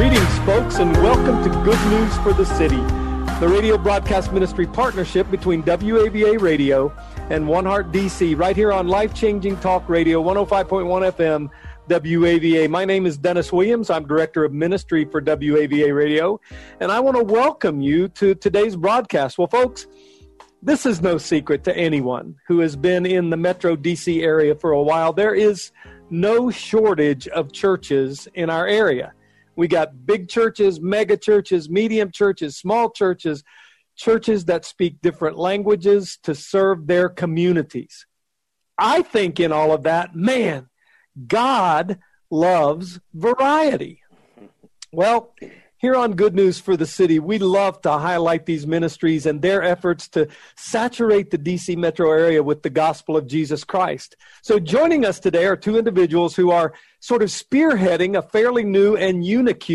Greetings, folks, and welcome to Good News for the City, the radio broadcast ministry partnership between WAVA Radio and One Heart DC, right here on Life Changing Talk Radio, 105.1 FM, WAVA. My name is Dennis Williams. I'm Director of Ministry for WAVA Radio, and I want to welcome you to today's broadcast. Well, folks, this is no secret to anyone who has been in the Metro DC area for a while. There is no shortage of churches in our area. We got big churches, mega churches, medium churches, small churches, churches that speak different languages to serve their communities. I think in all of that, man, God loves variety. Well, here on Good News for the City, we love to highlight these ministries and their efforts to saturate the DC metro area with the gospel of Jesus Christ. So, joining us today are two individuals who are sort of spearheading a fairly new and unique.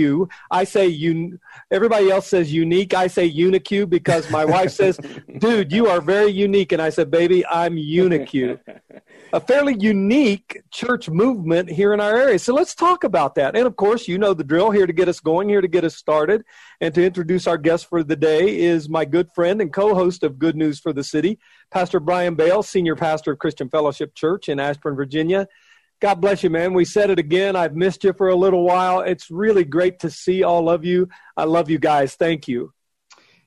I say un- everybody else says unique. I say unique because my wife says, "Dude, you are very unique," and I said, "Baby, I'm unique." a fairly unique church movement here in our area. So let's talk about that. And of course, you know the drill here to get us going, here to get us started. And to introduce our guest for the day is my good friend and co host of Good News for the City, Pastor Brian Bale, Senior Pastor of Christian Fellowship Church in Ashburn, Virginia. God bless you, man. We said it again. I've missed you for a little while. It's really great to see all of you. I love you guys. Thank you.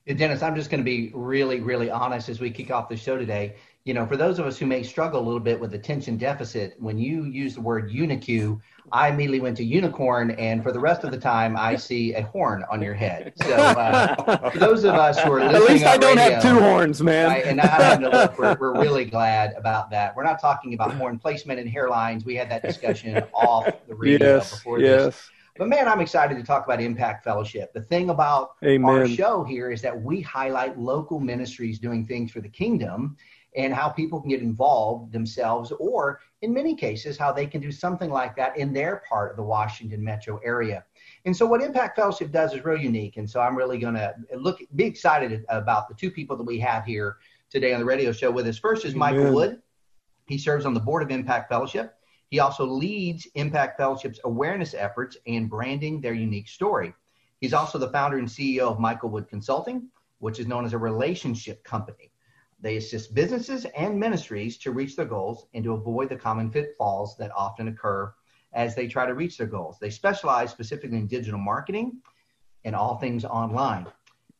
Dennis, I'm just going to be really, really honest as we kick off the show today you know, for those of us who may struggle a little bit with attention deficit, when you use the word unique, I immediately went to unicorn, and for the rest of the time, I see a horn on your head. So, uh, for those of us who are listening, at least I don't radio, have two horns, man. I, and I have to look. We're, we're really glad about that. We're not talking about horn placement and hairlines. We had that discussion off the radio yes, before yes. this. But man, I'm excited to talk about Impact Fellowship. The thing about Amen. our show here is that we highlight local ministries doing things for the kingdom and how people can get involved themselves, or in many cases, how they can do something like that in their part of the Washington metro area. And so, what Impact Fellowship does is real unique. And so, I'm really going to look, be excited about the two people that we have here today on the radio show with us. First is Michael Amen. Wood. He serves on the board of Impact Fellowship. He also leads Impact Fellowship's awareness efforts and branding their unique story. He's also the founder and CEO of Michael Wood Consulting, which is known as a relationship company. They assist businesses and ministries to reach their goals and to avoid the common pitfalls that often occur as they try to reach their goals. They specialize specifically in digital marketing and all things online.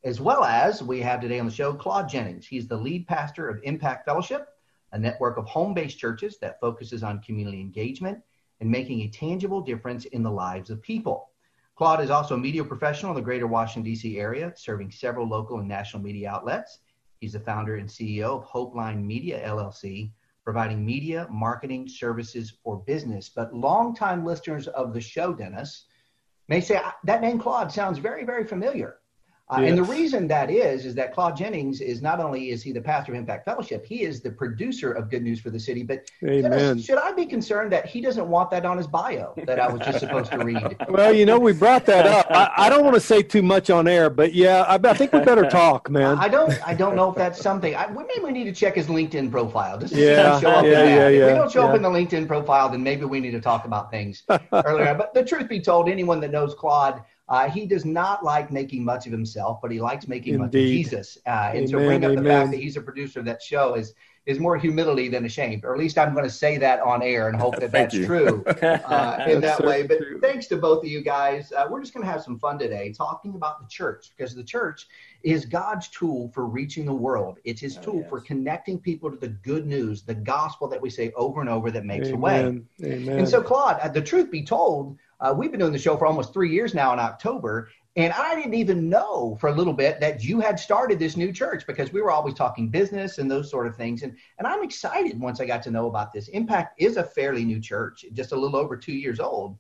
As well as we have today on the show Claude Jennings. He's the lead pastor of Impact Fellowship, a network of home based churches that focuses on community engagement and making a tangible difference in the lives of people. Claude is also a media professional in the greater Washington, D.C. area, serving several local and national media outlets. He's the founder and CEO of Hopeline Media LLC, providing media marketing services for business. But longtime listeners of the show, Dennis, may say that name Claude sounds very, very familiar. Uh, And the reason that is, is that Claude Jennings is not only is he the pastor of Impact Fellowship, he is the producer of Good News for the City. But should I be concerned that he doesn't want that on his bio that I was just supposed to read? Well, you know, we brought that up. I, I don't want to say too much on air, but yeah, I, I think we better talk, man. I don't. I don't know if that's something. I, we maybe we need to check his LinkedIn profile. Just to Yeah, show up in yeah, yeah, If we don't show up in the LinkedIn profile, then maybe we need to talk about things earlier. But the truth be told, anyone that knows Claude, uh, he does not like making much of himself, but he likes making much of Jesus. Uh, and so Amen, bring up the fact that he's a producer of that show is is more humility than a shame, or at least I'm going to say that on air and hope that that's you. true uh, in That's that way. certainly But true. thanks to both of you guys. Uh, we're just going to have some fun today talking about the church because the church is God's tool for reaching the world. It's his Oh, tool yes. for connecting people to the good news, the gospel that we say over and over that makes a way. Amen. Amen. And so, Claude, uh, the truth be told, uh, we've been doing the show for almost three years now in October. And I didn't even know for a little bit that you had started this new church because we were always talking business and those sort of things. And, and I'm excited once I got to know about this. Impact is a fairly new church, just a little over two years old.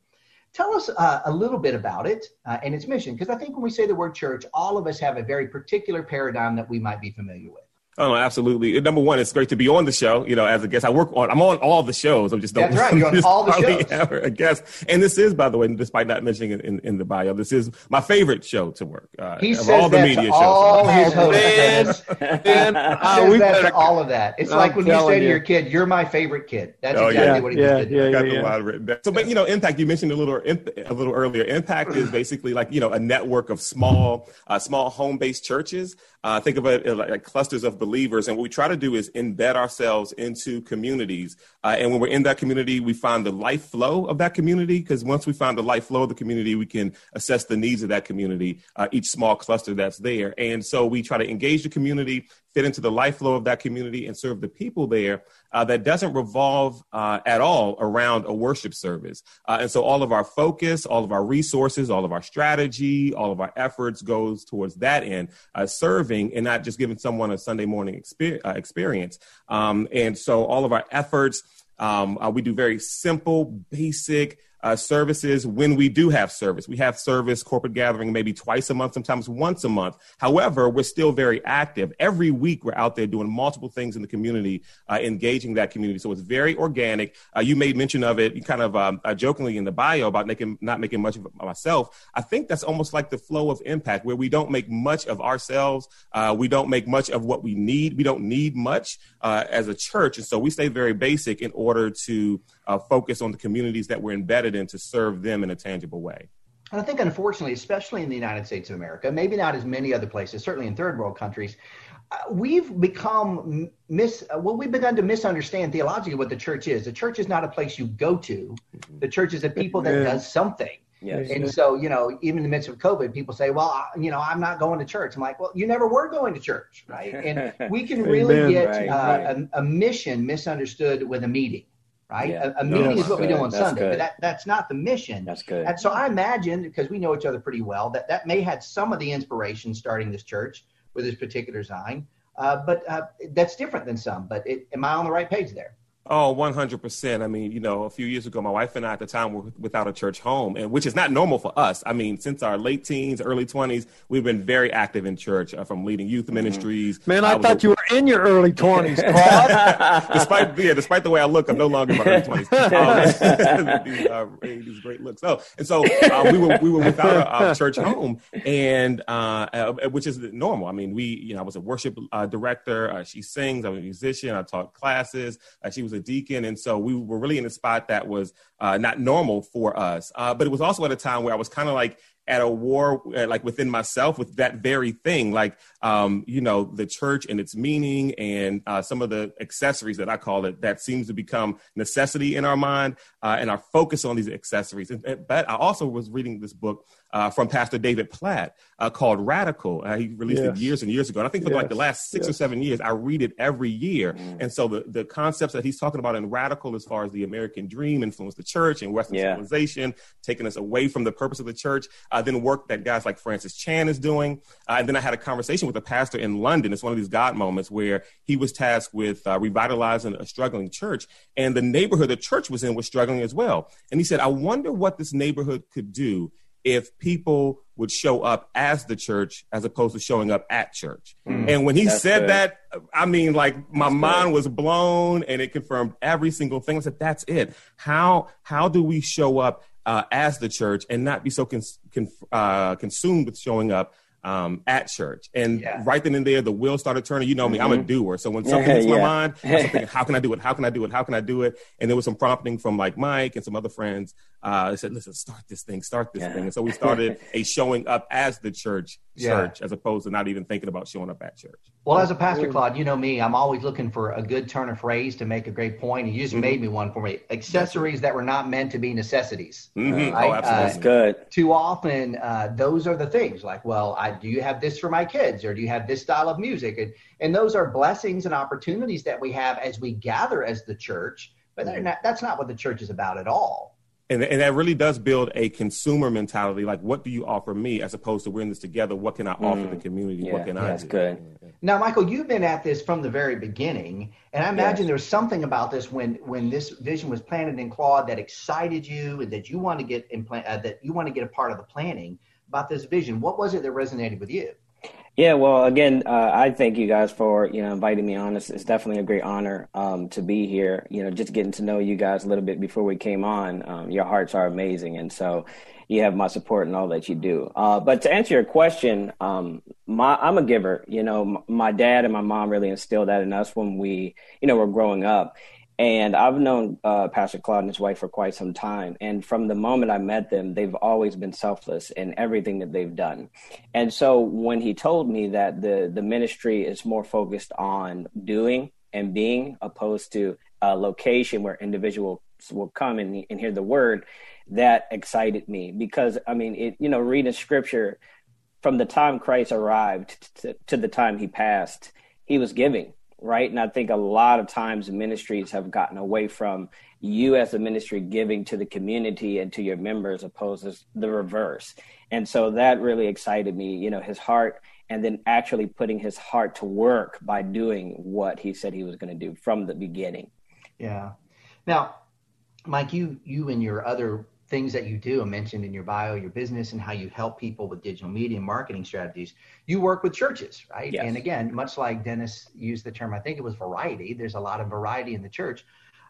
Tell us uh, a little bit about it uh, and its mission, because I think when we say the word church, all of us have a very particular paradigm that we might be familiar with. Oh, absolutely. Number one, it's great to be on the show. You know, as a guest, I work on. I'm on all the shows. I'm just don't. That's right. You're on all the shows. Ever a guest, and this is, by the way, despite not mentioning it in, in the bio, this is my favorite show to work. Uh, he says all the media all shows. his hosts. Ben, uh, we better, all of that. It's I'm like when you say you. to your kid, "You're my favorite kid." That's oh, exactly yeah. what he yeah, just did. Yeah, got yeah, the line written down. So, but you know, impact. You mentioned a little a little earlier. Impact is basically like you know a network of small uh, small home based churches uh, think of it like, like, clusters of believers. And what we try to do is embed ourselves into communities. Uh, and when we're in that community, we find the life flow of that community. Because once we find the life flow of the community, we can assess the needs of that community, uh, each small cluster that's there. And so we try to engage the community, fit into the life flow of that community, and serve the people there uh, that doesn't revolve uh, at all around a worship service. Uh, and so all of our focus, all of our resources, all of our strategy, all of our efforts goes towards that end, uh, serving and not just giving someone a Sunday morning exper- uh, experience. Um, and so all of our efforts, um, uh, we do very simple, basic, uh, services when we do have service. We have service, corporate gathering, maybe twice a month, sometimes once a month. However, we're still very active. Every week, we're out there doing multiple things in the community, uh, engaging that community. So it's very organic. Uh, you made mention of it, kind of um, uh, jokingly in the bio about making not making much of myself. I think that's almost like the flow of impact, where we don't make much of ourselves. Uh, we don't make much of what we need. We don't need much uh, as a church, and so we stay very basic in order to focus on the communities that we're embedded in to serve them in a tangible way. And I think, unfortunately, especially in the United States of America, maybe not as many other places, certainly in third world countries, uh, we've become mis well we've begun to misunderstand theologically what the church is the church is not a place you go to the church is a people that does something yes. and so you know even in the midst of covid people say well you know i'm not going to church i'm like well you never were going to church right and we can really Amen. get right, uh, right. A, a mission misunderstood with a meeting right? Yeah. A, a meeting no, is what good. we do on that's Sunday, good. but that, that's not the mission. That's good. And so I imagine, because we know each other pretty well, that that may have some of the inspiration starting this church with this particular sign, Uh, but uh, that's different than some. But it, am I on the right page there? Oh, 100%. I mean, you know, a few years ago, my wife and I at the time were without a church home, and which is not normal for us. I mean, since our late teens, early 20s, we've been very active in church uh, from leading youth mm-hmm. ministries. Man, I, I thought a, you were in your early 20s, despite, yeah, despite the way I look, I'm no longer in my early 20s. Um, these, uh, these, great looks. Oh, and so uh, we were we were without a, a church home, and uh, uh, which is normal. I mean, we, you know, I was a worship uh, director. she sings. I'm a musician. I taught classes. she was a deacon, and so we were really in a spot that was uh, not normal for us. Uh, but it was also at a time where I was kind of like at a war, uh, like within myself, with that very thing, like um, you know, the church and its meaning, and uh, some of the accessories that I call it that seems to become necessity in our mind, uh, and our focus on these accessories. And, but I also was reading this book uh, from Pastor David Platt uh, called Radical. Uh, he released yes. it years and years ago. And I think for yes. like the last six yes. or seven years, I read it every year. Mm. And so the, the concepts that he's talking about in Radical, as far as the American dream, influenced the church and Western yeah. civilization, taking us away from the purpose of the church, uh, then work that guys like Francis Chan is doing. Uh, and then I had a conversation with a pastor in London. It's one of these God moments where he was tasked with uh, revitalizing a struggling church. And the neighborhood the church was in was struggling as well. And he said, I wonder what this neighborhood could do if people would show up as the church as opposed to showing up at church. Mm, and when he said good. that, I mean, like my that's mind good. was blown and it confirmed every single thing. I said, that's it. How, how do we show up uh, as the church and not be so cons- con- uh, consumed with showing up um, at church. And yeah. right then and there, the wheels started turning. You know me, mm-hmm. I'm a mm-hmm. doer. So when something hits yeah. my mind, I'm thinking, how can I do it? How can I do it? How can I do it? And there was some prompting from like Mike and some other friends uh, they said, listen, start this thing, start this yeah. thing. And so we started a showing up as the church church yeah. as opposed to not even thinking about showing up at church. Well, as a pastor, Claude, you know me, I'm always looking for a good turn of phrase to make a great point. And you just mm-hmm. made me one for me. Accessories that were not meant to be necessities. Mm-hmm. Right? Oh, absolutely. Uh, That's good. Too often, uh, those are the things like, well, I, do you have this for my kids or do you have this style of music? And, and those are blessings and opportunities that we have as we gather as the church. But not, that's not what the church is about at all and, and that really does build a consumer mentality like what do you offer me as opposed to we're in this together what can i offer mm. the community yeah, what can yeah, i that's do good Now, Michael, you've been at this from the very beginning, and I imagine yes. there was something about this when when this vision was planted in Claude that excited you, and that you want to get implant uh, that you want to get a part of the planning about this vision. What was it that resonated with you? Yeah, well, again, uh, I thank you guys for you know inviting me on. It's, it's definitely a great honor um, to be here. You know, just getting to know you guys a little bit before we came on. Um, your hearts are amazing, and so you have my support and all that you do. Uh, but to answer your question, um, my, I'm a giver. You know, my dad and my mom really instilled that in us when we, you know, were growing up. And I've known uh, Pastor Claude and his wife for quite some time. And from the moment I met them, they've always been selfless in everything that they've done. And so when he told me that the, the ministry is more focused on doing and being opposed to a location where individuals will come and, and hear the word, that excited me because I mean, it, you know, reading scripture from the time Christ arrived to, to the time he passed, he was giving, right? And I think a lot of times ministries have gotten away from you as a ministry giving to the community and to your members opposed to the reverse. And so that really excited me, you know, his heart and then actually putting his heart to work by doing what he said he was going to do from the beginning. Yeah. Now, Mike, you you and your other things that you do and mentioned in your bio, your business and how you help people with digital media and marketing strategies. You work with churches, right? Yes. And again, much like Dennis used the term, I think it was variety. There's a lot of variety in the church.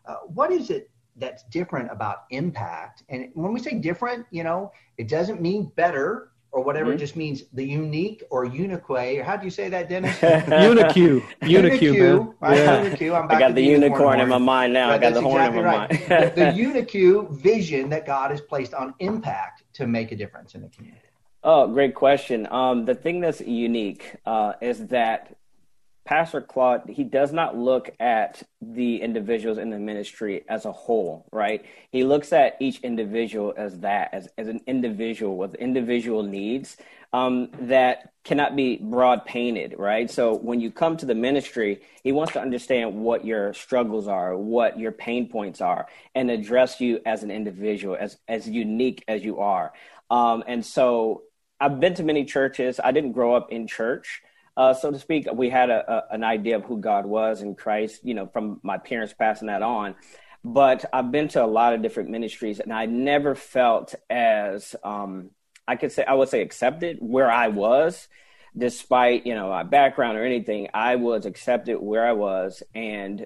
Uh, what is it that's different about impact? And when we say different, you know, it doesn't mean better or whatever. Mm-hmm. It just means the unique or unique. Or how do you say that, Dennis? unique, unique. Right? Yeah. I'm I got the, the unicorn in my mind now. Right, I got the horn exactly in my right. mind. the, the unique vision that God has placed on impact to make a difference in the community. Oh, great question. Um, the thing that's unique uh, is that Pastor Claude, he does not look at the individuals in the ministry as a whole, right? He looks at each individual as that, as, as an individual with individual needs um, that cannot be broad painted, right? So when you come to the ministry, he wants to understand what your struggles are, what your pain points are, and address you as an individual, as, as unique as you are. Um, and so I've been to many churches. I didn't grow up in church uh, so to speak. We had a, a, an idea of who God was in Christ, you know, from my parents passing that on. But I've been to a lot of different ministries, and I never felt as um, I could say I would say accepted where I was, despite you know my background or anything. I was accepted where I was, and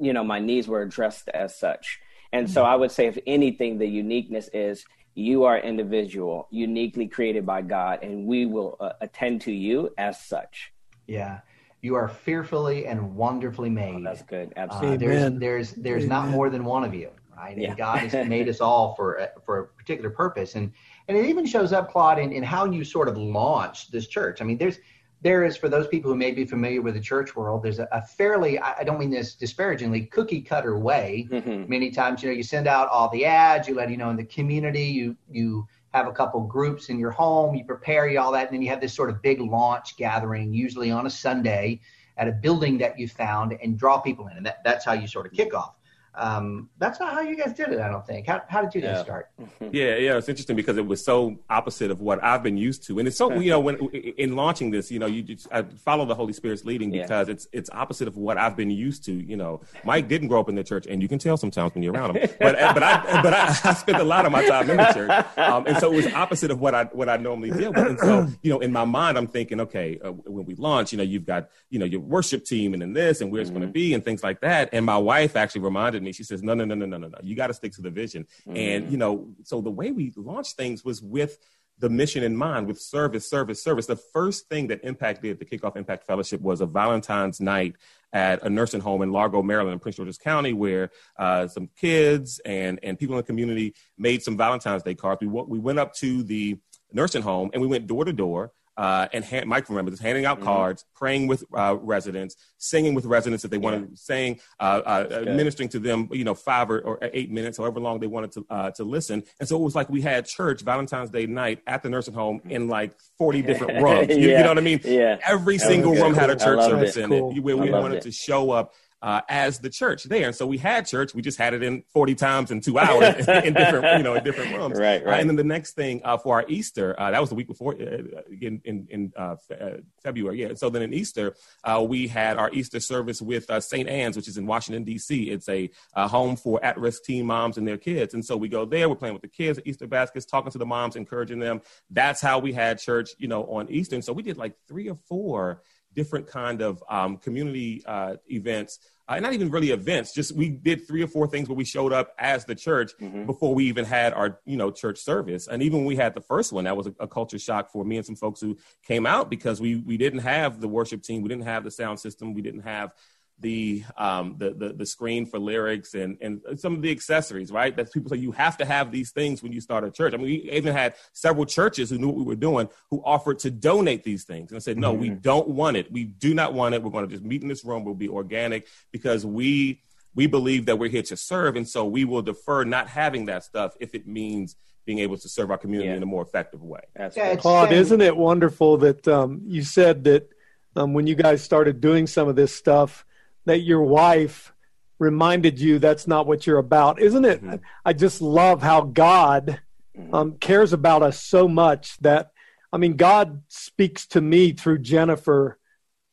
you know my needs were addressed as such. And mm-hmm. so I would say, if anything, the uniqueness is you are individual, uniquely created by God, and we will uh, attend to you as such. Yeah. You are fearfully and wonderfully made. Oh, that's good. Uh, Absolutely. Uh, there's there's there's Amen. not more than one of you, right? Yeah. And God has made us all for for a particular purpose, and and it even shows up, Claude, in, in how you sort of launched this church. I mean, there's there is for those people who may be familiar with the church world there's a, a fairly i don't mean this disparagingly cookie cutter way mm-hmm. many times you know you send out all the ads you let you know in the community you you have a couple groups in your home you prepare you all that and then you have this sort of big launch gathering usually on a sunday at a building that you found and draw people in and that, that's how you sort of kick off um, that's not how you guys did it, I don't think. How, how did you guys yeah. start? yeah, yeah, it's interesting because it was so opposite of what I've been used to, and it's so you know when in launching this, you know, you just I follow the Holy Spirit's leading because yeah. it's it's opposite of what I've been used to. You know, Mike didn't grow up in the church, and you can tell sometimes when you're around him. But but I but I, I spent a lot of my time in the church, um, and so it was opposite of what I what I normally deal with. And so you know, in my mind, I'm thinking, okay, uh, when we launch, you know, you've got you know your worship team, and then this, and where it's mm-hmm. going to be, and things like that. And my wife actually reminded me. She says, no, no, no, no no, no, no. You got to stick to the vision. Mm-hmm. And, you know, so the way we launched things was with the mission in mind with service, service, service. The first thing that Impact did, the Kickoff Impact Fellowship, was a Valentine's night at a nursing home in Largo, Maryland, in Prince George's County, where uh, some kids and, and people in the community made some Valentine's Day cards. We, we went up to the nursing home and we went door to door uh, and hand, Mike remembers handing out mm-hmm. cards, praying with uh, residents, singing with residents if they wanted, yeah. saying, uh, uh ministering to them, you know, five or, or, eight minutes, however long they wanted to uh, to listen. And so it was like we had church Valentine's Day night at the nursing home in like forty different rooms. You, yeah. you know what I mean? Yeah. Every single room had a church service in cool. it where we wanted it. to show up uh, as the church there. And so we had church. We just had it in 40 times in two hours in, different, you know, in different rooms. Right, right. Uh, and then the next thing uh, for our Easter, uh, that was the week before uh, in, in, in uh, fe- February. Yeah. So then in Easter, we had our Easter service with St. Anne's, which is in Washington, D.C. It's a home for at-risk teen moms and their kids. And so we go there, we're playing with the kids, Easter baskets, talking to the moms, encouraging them. That's how we had church, you know, on Easter. And so we did like three or four different kind of um, community uh, events uh, not even really events just we did three or four things where we showed up as the church mm-hmm. before we even had our you know church service and even when we had the first one that was a, a, culture shock for me and some folks who came out because we we didn't have the worship team we didn't have the sound system we didn't have the um the, the the screen for lyrics and and some of the accessories right? That people say you have to have these things when you start a church. I mean we even had several churches who knew what we were doing who offered to donate these things and i said no mm-hmm. we don't want it. We do not want it. We're going to just meet in this room. We'll be organic because we we believe that we're here to serve. And so we will defer not having that stuff if it means being able to serve our community yeah. in a more effective way. That's yeah, Claude, isn't it wonderful that um, you said that um, when you guys started doing some of this stuff that your wife reminded you that's not what you're about. Isn't it? Mm-hmm. I just love how God mm-hmm. um, cares about us so much that, I mean, God speaks to me through Jennifer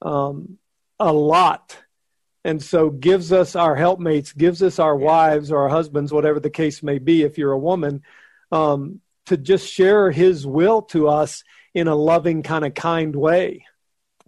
um, a lot. And so gives us our helpmates, gives us our wives or our husbands, whatever the case may be, if you're a woman, um, to just share his will to us in a loving, kind of kind way.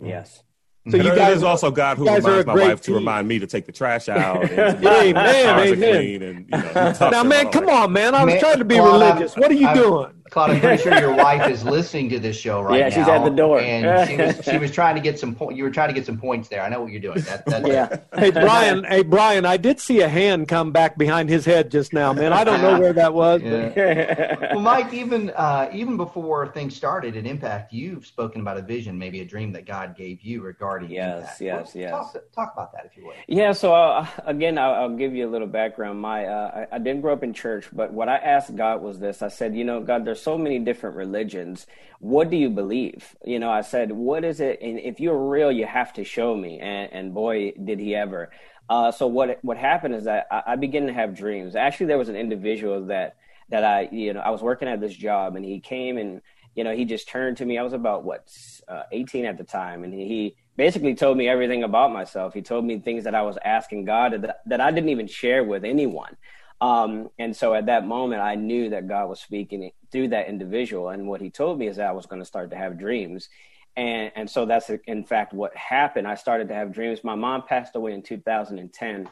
Yes. So you guys also God who reminds my wife team. to remind me to take the trash out. And hey man, amen. And, you know, now, man, come on, man. I was man, trying to be religious. What are you I'm, doing? Claude, I'm pretty sure your wife is listening to this show right yeah, now. Yeah, she's at the door. And she was, she was trying to get some point. You were trying to get some points there. I know what you're doing. That, yeah. hey, Brian. Hey, Brian. I did see a hand come back behind his head just now, man. I don't know where that was. Yeah. well, Mike, even uh, even before things started at Impact, you've spoken about a vision, maybe a dream that God gave you regarding yes, Impact. Yes, yes, yes. Talk, talk, about that, if you would. Yeah. So uh, again, I'll, I'll, give you a little background. My uh, I, I didn't grow up in church, but what I asked God was this. I said, you know, God, there's so many different religions. What do you believe? You know, I said, what is it? And if you're real, you have to show me. And, and boy, did he ever. Uh, so what what happened is that I, I began to have dreams. Actually, there was an individual that that I you know I was working at this job, and he came and you know he just turned to me. I was about what uh, 18 at the time, and he basically told me everything about myself. He told me things that I was asking God that, that I didn't even share with anyone. Um, and so at that moment, I knew that God was speaking through that individual. And what he told me is that I was going to start to have dreams. And, and so that's in fact what happened. I started to have dreams. My mom passed away in 2010.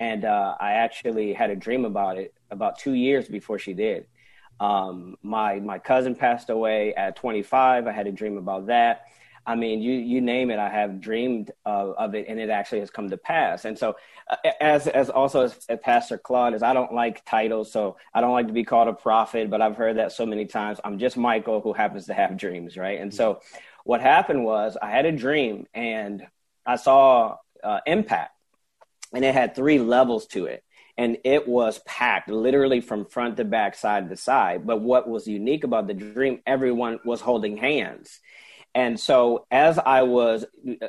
And uh, I actually had a dream about it about two years before she did. Um, my, my cousin passed away at 25. I had a dream about that. I mean, you you name it, I have dreamed of, of it, and it actually has come to pass. And so, uh, as as also as, as Pastor Claude is, I don't like titles, so I don't like to be called a prophet. But I've heard that so many times. I'm just Michael who happens to have dreams, right? And so, what happened was I had a dream, and I saw uh, Impact, and it had three levels to it and it was packed literally from front to back side to side but what was unique about the dream everyone was holding hands and so, as I was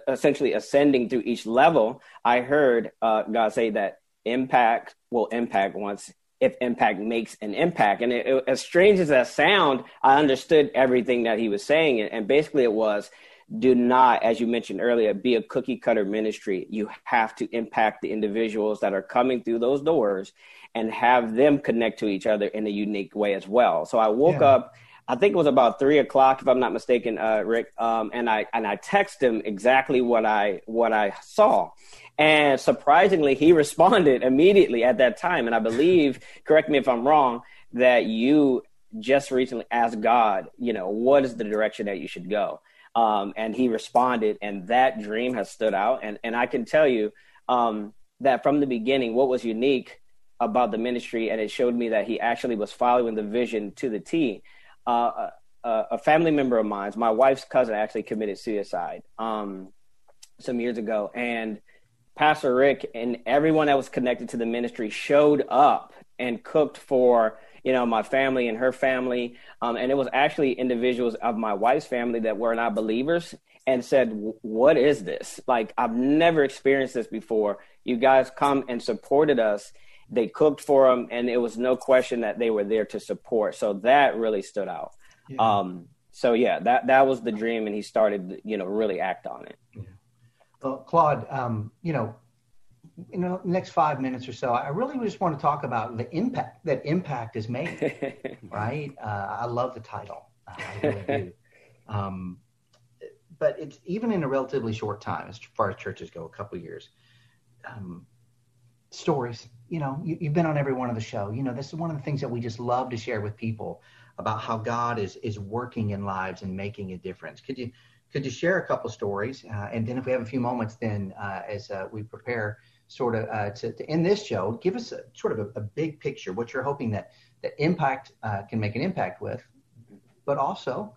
essentially ascending through each level, I heard uh, God say that impact will impact once if impact makes an impact. And it, it, as strange as that sound, I understood everything that he was saying. And, and basically, it was do not, as you mentioned earlier, be a cookie cutter ministry. You have to impact the individuals that are coming through those doors and have them connect to each other in a unique way as well. So I woke yeah. up I think it was about three o'clock, if I'm not mistaken, uh, Rick. Um, and I and I texted him exactly what I what I saw, and surprisingly, he responded immediately at that time. And I believe, correct me if I'm wrong, that you just recently asked God, you know, what is the direction that you should go? Um, and he responded, and that dream has stood out. And and I can tell you um, that from the beginning, what was unique about the ministry, and it showed me that he actually was following the vision to the T uh, a, a, family member of mine, my wife's cousin, actually committed suicide um, some years ago, and Pastor Rick and everyone that was connected to the ministry showed up and cooked for you know, my family and her family. Um, and it was actually individuals of my wife's family that were not believers and said, What is this? Like, I've never experienced this before. You guys come and supported us. They cooked for them, and it was no question that they were there to support. So that really stood out. Yeah. Um, so yeah, that that was the dream, and he started, you know, really act on it. Yeah. Well, Claude, um, you know, in the next five minutes or so, I really just want to talk about the impact that impact is made. right? Uh, I love the title. I really do. Um, but it's even in a relatively short time, as far as churches go, a couple years. Um, stories, you know, you, have been on every one of the show. You know, this is one of the things that we just love to share with people about how God is is working in lives and making a difference. Could you could you share a couple stories, uh, and then if we have a few moments, then uh, as uh, we prepare sort of uh, to, to end this show, give us a, sort of a, a big picture, what you're hoping that that impact uh, can make an impact with, but also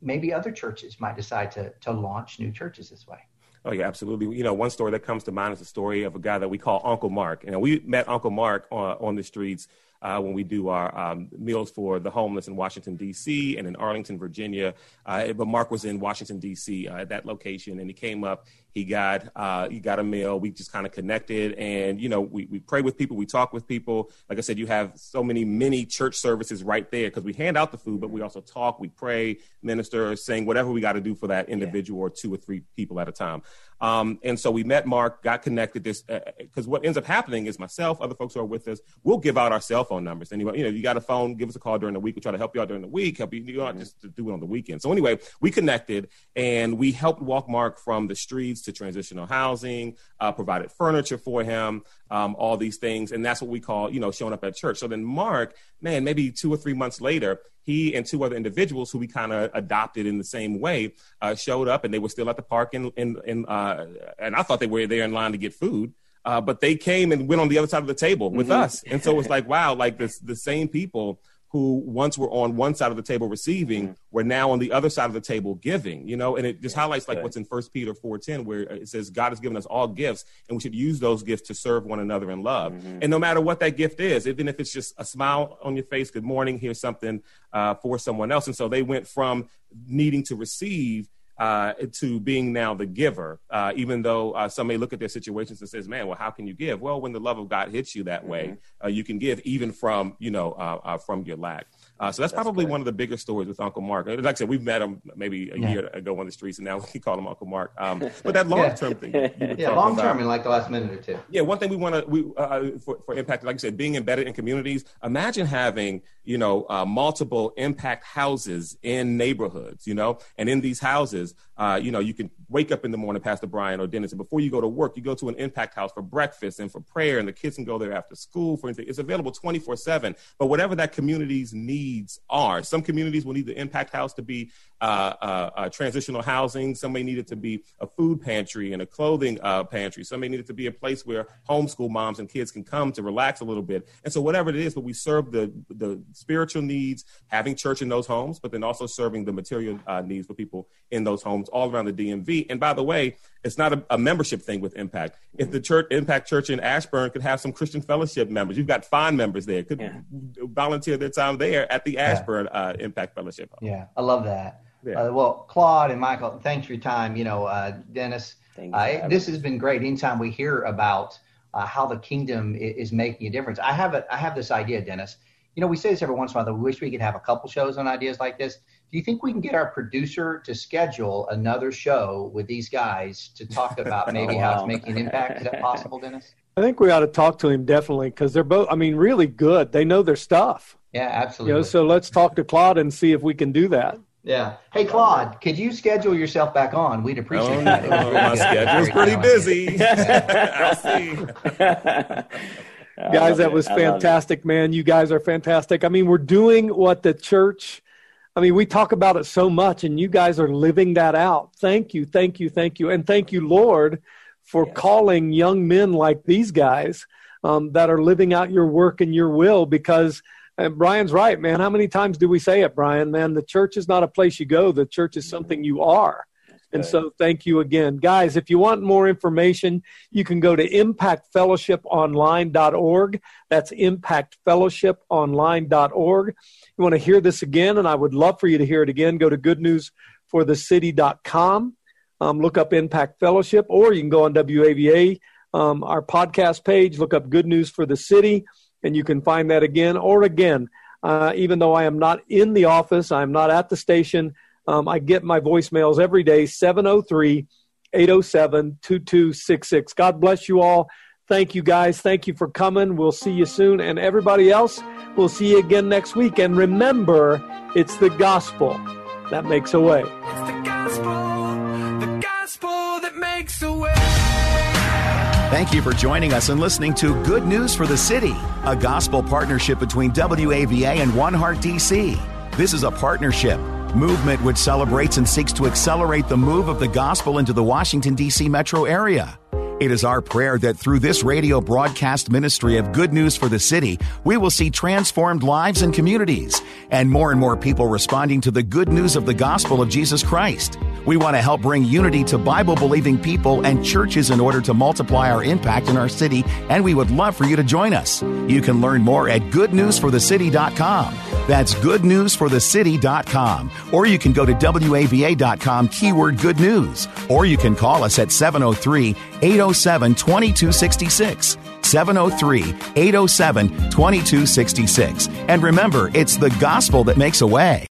maybe other churches might decide to to launch new churches this way. Oh yeah, absolutely. You know, one story that comes to mind is the story of a guy that we call Uncle Mark. And we met Uncle Mark on, on the streets uh, when we do our um, meals for the homeless in Washington, D.C. and in Arlington, Virginia. Uh, but Mark was in Washington, D.C. Uh, at that location, and he came up. He got uh, he got a meal. We just kind of connected, and you know, we we pray with people, we talk with people. Like I said, you have so many mini church services right there because we hand out the food, but we also talk, we pray, minister, sing, whatever we got to do for that individual yeah. or two or three people at a time. Um, and so we met Mark, got connected. This because uh, what ends up happening is myself, other folks who are with us, we'll give out our cell phone numbers. Anyway, you know, you got a phone, give us a call during the week. We try to help you out during the week, help you, you know, mm-hmm. just to do it on the weekend. So anyway, we connected and we helped walk Mark from the streets to transitional housing, uh, provided furniture for him, um, all these things, and that's what we call, you know, showing up at church. So then Mark, man, maybe two or three months later, he and two other individuals who we kind of adopted in the same way uh, showed up, and they were still at the park, in, in, in uh, and I thought they were there in line to get food. Uh, but they came and went on the other side of the table with mm-hmm. us, and so it was like, wow, like this, the same people who once were on one side of the table receiving mm-hmm. were now on the other side of the table giving you know and it just yeah, highlights like what's in first peter 4.10 where it says god has given us all gifts and we should use those gifts to serve one another in love mm-hmm. and no matter what that gift is even if it's just a smile on your face good morning here's something uh, for someone else and so they went from needing to receive uh, to being now the giver, uh, even though uh, some may look at their situations and says, "Man, well, how can you give?" Well, when the love of God hits you that mm-hmm. way, uh, you can give even from you know uh, uh, from your lack. Uh, so that's, that's probably one of the bigger stories with Uncle Mark. Like I said, we've met him maybe a yeah. year ago on the streets, and now we call him Uncle Mark. Um, but that long term thing, yeah, long term in like the last minute or two. Yeah, one thing we want to we uh, for, for impact, like I said, being embedded in communities. Imagine having you know uh, multiple impact houses in neighborhoods, you know, and in these houses, uh, you know, you can wake up in the morning, Pastor Brian or Dennis, and before you go to work, you go to an impact house for breakfast and for prayer, and the kids can go there after school for anything. It's available twenty four seven. But whatever that community's needs are some communities will need the impact house to be uh, uh, uh, transitional housing. Some may need it to be a food pantry and a clothing uh, pantry. Some may need it to be a place where homeschool moms and kids can come to relax a little bit. And so, whatever it is, but we serve the the spiritual needs, having church in those homes, but then also serving the material uh, needs for people in those homes all around the DMV. And by the way, it's not a, a, membership thing with Impact. If the church Impact Church in Ashburn could have some Christian Fellowship members, you've got fine members there, could yeah. volunteer their time there at the Ashburn yeah. uh, Impact Fellowship. Yeah, I love that. Yeah. Uh, well, Claude and Michael, thanks for your time. You know, uh, Dennis, uh, this has been great. Anytime we hear about uh, how the kingdom is, is, making a difference, I have a, I have this idea, Dennis. You know, we say this every once in a while that we wish we could have a couple shows on ideas like this. Do you think we can get our producer to schedule another show with these guys to talk about maybe oh, wow. how it's making an impact? Is that possible, Dennis? I think we ought to talk to him definitely because they're both, I mean, really good. They know their stuff. Yeah, absolutely. You know, so let's talk to Claude and see if we can do that. Yeah. Hey, Claude, could you schedule yourself back on? We'd appreciate oh, that. Oh, my schedule's pretty busy. I'll see. Guys, that was fantastic, man. You guys are fantastic. I mean, we're doing what the church, I mean, we talk about it so much, and you guys are living that out. Thank you, thank you, thank you. And thank you, Lord, for yes. calling young men like these guys um, that are living out your work and your will because – and Brian's right, man. How many times do we say it, Brian? Man, the church is not a place you go. The church is something you are. And so thank you again. Guys, if you want more information, you can go to impactfellowshiponline.org. That's impactfellowshiponline.org. You want to hear this again, and I would love for you to hear it again, go to goodnewsforthecity.com. Um, look up Impact Fellowship, or you can go on WAVA, um, our podcast page, look up Good News for the City, and you can find that again. Or again, uh, even though I am not in the office, I'm not at the station, um, I get my voicemails every day, 703 807 2266. God bless you all. Thank you, guys. Thank you for coming. We'll see you soon. And everybody else, we'll see you again next week. And remember, it's the gospel that makes a way. It's the gospel, the gospel that makes a way. Thank you for joining us and listening to Good News for the City, a gospel partnership between WAVA and One Heart DC. This is a partnership movement which celebrates and seeks to accelerate the move of the gospel into the Washington, D.C. metro area. It is our prayer that through this radio broadcast ministry of good news for the city, we will see transformed lives and communities, and more and more people responding to the good news of the gospel of Jesus Christ. We want to help bring unity to Bible believing people and churches in order to multiply our impact in our city, and we would love for you to join us. You can learn more at goodnewsforthecity.com. That's goodnewsforthecity.com. Or you can go to WAVA.com, keyword good news. Or you can call us at 703 807 2266. 703 807 2266. And remember, it's the gospel that makes a way.